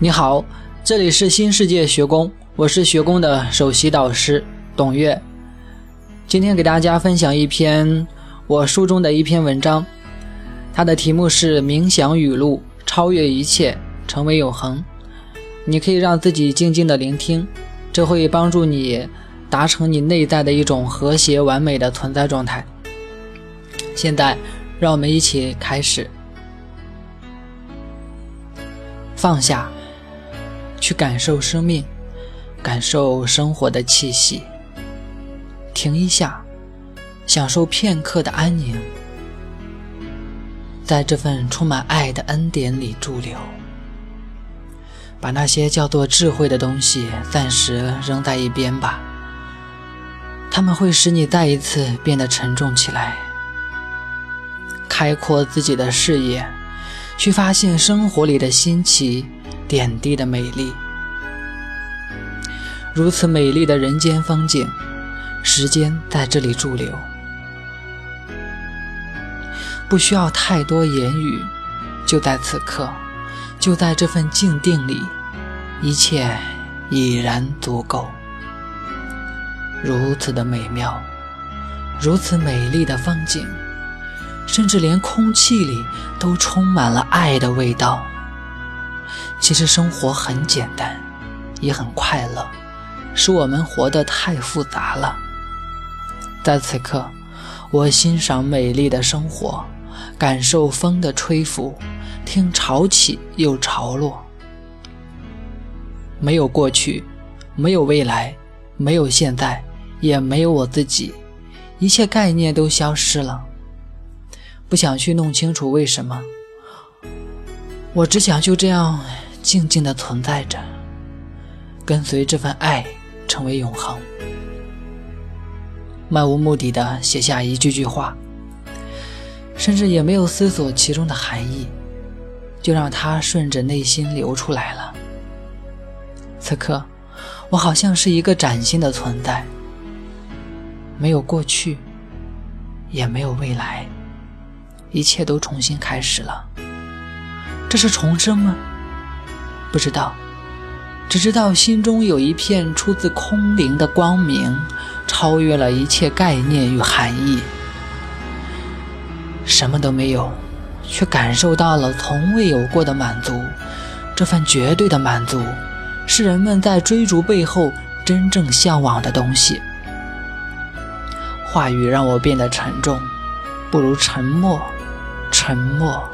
你好，这里是新世界学宫，我是学宫的首席导师董月。今天给大家分享一篇我书中的一篇文章，它的题目是《冥想语录：超越一切，成为永恒》。你可以让自己静静的聆听，这会帮助你达成你内在的一种和谐完美的存在状态。现在，让我们一起开始。放下，去感受生命，感受生活的气息。停一下，享受片刻的安宁，在这份充满爱的恩典里驻留。把那些叫做智慧的东西暂时扔在一边吧，它们会使你再一次变得沉重起来。开阔自己的视野。去发现生活里的新奇点滴的美丽，如此美丽的人间风景，时间在这里驻留，不需要太多言语，就在此刻，就在这份静定里，一切已然足够。如此的美妙，如此美丽的风景。甚至连空气里都充满了爱的味道。其实生活很简单，也很快乐，是我们活得太复杂了。在此刻，我欣赏美丽的生活，感受风的吹拂，听潮起又潮落。没有过去，没有未来，没有现在，也没有我自己，一切概念都消失了。不想去弄清楚为什么，我只想就这样静静的存在着，跟随这份爱，成为永恒。漫无目的的写下一句句话，甚至也没有思索其中的含义，就让它顺着内心流出来了。此刻，我好像是一个崭新的存在，没有过去，也没有未来。一切都重新开始了，这是重生吗？不知道，只知道心中有一片出自空灵的光明，超越了一切概念与含义。什么都没有，却感受到了从未有过的满足。这份绝对的满足，是人们在追逐背后真正向往的东西。话语让我变得沉重，不如沉默。沉默，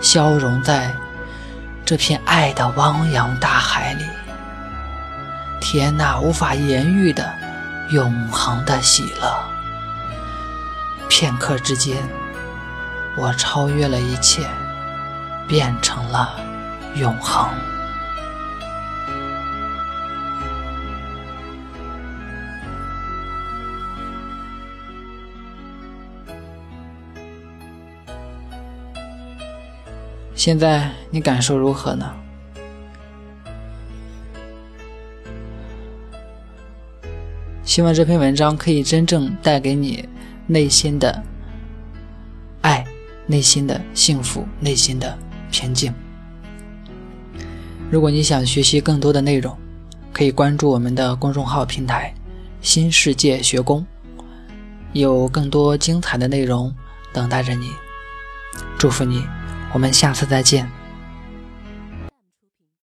消融在这片爱的汪洋大海里。天那无法言喻的永恒的喜乐。片刻之间，我超越了一切，变成了永恒。现在你感受如何呢？希望这篇文章可以真正带给你内心的爱、内心的幸福、内心的平静。如果你想学习更多的内容，可以关注我们的公众号平台“新世界学宫”，有更多精彩的内容等待着你。祝福你！我们下次再见。